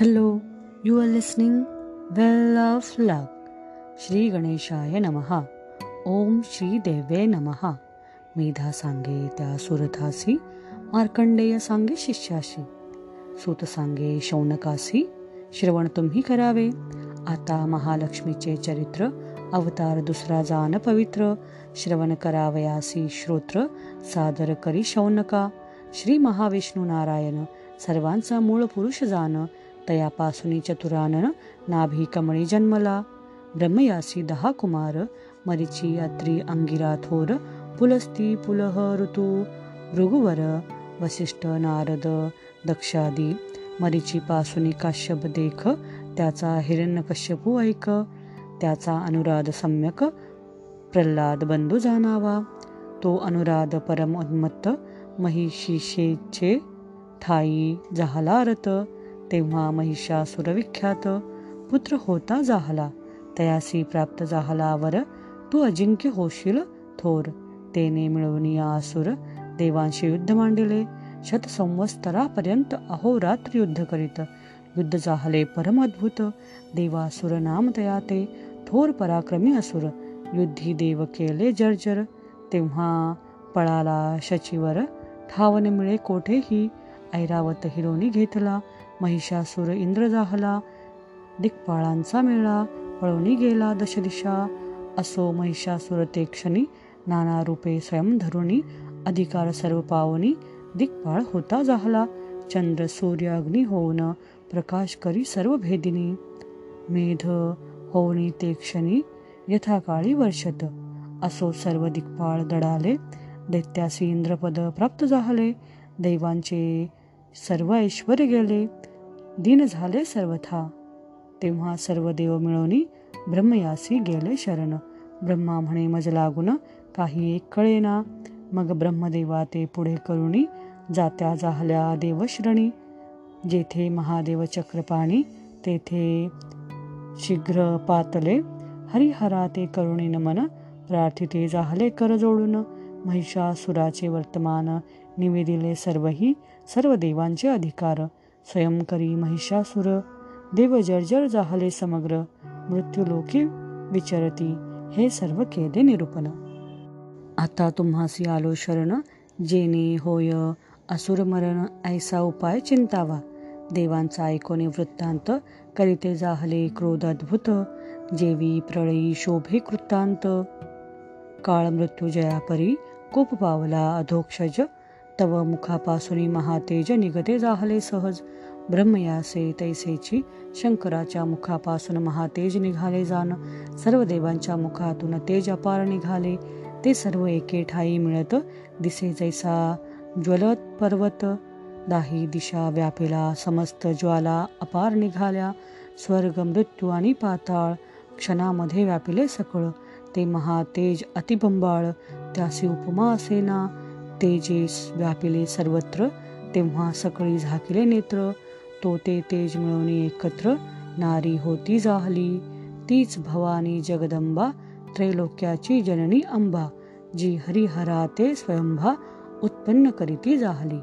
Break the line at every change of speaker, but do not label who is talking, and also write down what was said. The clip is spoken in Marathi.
Hello you are listening well of luck Shri गणेशाय नमहा ओम श्री देवे नमहा मेधा सांगे त्या सुरथासी मार्कंडेय सांगे शिष्याशी सूत सांगे शौनकासी श्रवण तुम्ही करावे। आता महालक्ष्मीचे चरित्र अवतार दुसरा जान पवित्र श्रवण करावयासी श्रोत्र सादर करी शौनका। श्री महाविष्णू नारायण सर्वांचा मूळ पुरुष जाण तयापासुनी चतुरानन नाभी कमळी जन्मला. ब्रह्मयासी दहा कुमार मरिची अत्री अंगिरा थोर पुलस्ती पुलह ऋतू भृगुवर वसिष्ठ नारद दक्षादी मरिची पासुनी काश्यप देख त्याचा हिरण्यकश्यपू ऐक त्याचा अनुराध सम्यक प्रल्हाद बंधू जाणावा. तो अनुराध परम उन्मत्त महिषिषेचे ठाई जहालारत तेव्हा महिषासुरविख्यात पुत्र होता जाहला. तयासी प्राप्त जाहलावर तू अजिंक्य होशील थोर. तेने मिळवून आसुर देवांशी युद्ध मांडिले. शतसंवत्सरापर्यंत अहोरात्र युद्ध करीत. युद्ध जाहले परम अद्भुत. देवासुर नाम तया ते थोर पराक्रमी असुर. युद्धी देव केले जर्जर. तेव्हा पळाला शचीवर. ठावन मिळे कोठेही ऐरावत हिरोनी घेतला. महिषासुर इंद्र जाहला दिक्पाळांचा मेळा पळवणी गेला दशदिशा. असो महिषासुर ते क्षणी नाना रूपे स्वयं धरुणी अधिकार सर्व पावनी दिक्पाळ होता जाहला. चंद्र सूर्य अग्नी होऊन प्रकाश करी सर्व भेदिनी. मेध होऊनी ते क्षणी यथाकाळी वर्षत. असो सर्व दिक्पाळ दडाले दैत्यासी इंद्रपद प्राप्त झाले दैवांचे सर्व ऐश्वर गेले. दिन झाले सर्वथा. तेव्हा सर्व देव मिळवणी ब्रह्मयासी गेले शरण. ब्रह्मा म्हणे मज लागून काही एक कळेना. मग ब्रह्मदेवा ते पुढे करुणी जात्या जाहल्या देवश्रणी. जेथे महादेव चक्रपाणी तेथे शीघ्र पातले. हरिहरा ते करुणी नमन प्रार्थिते जाहले कर जोडून. महिषासुराचे वर्तमान निवेदिले सर्वही सर्व देवांचे अधिकार. स्वयंकरी महिषासुर. देव जर्जर जाहले समग्र. मृत्यूलोकी विचरती. हे सर्व केले निरूपण. आता तुम्हासी आलो शरण. जेने होय. असुर मरण ऐसा उपाय चिंतावा. देवांचा ऐकोने वृत्तांत करीते जाहले क्रोध अद्भुत. जेवी प्रळयी शोभे कृत्तांत. काळ मृत्यू जयापरी. कोप पावला अधोक्षज. तव मुखापासून महातेज निगते जाहले सहज. ब्रह्मयासे तैसेची शंकराच्या मुखापासून महातेज निघाले जाण. सर्व देवांच्या मुखातून तेज अपार निघाले. ते सर्व एके ठाई मिळत दिसे जैसा ज्वलत पर्वत. दाही दिशा व्यापिला समस्त ज्वाला अपार निघाल्या. स्वर्ग मृत्यू आणि पाताळ क्षणामध्ये व्यापिले सकळ. ते महातेज अतिबंबाळ त्यासी उपमा असेना तेजेस व्यापिले सर्वत्र तेव्हा सकळी झाकिले नेत्र तो ते तेज मिळवून एकत्र नारी होती जाहली. तीच भवानी जगदंबा त्रैलोक्याची जननी अंबा जी हरिहरा ते स्वयंभा उत्पन्न करीती जाहली.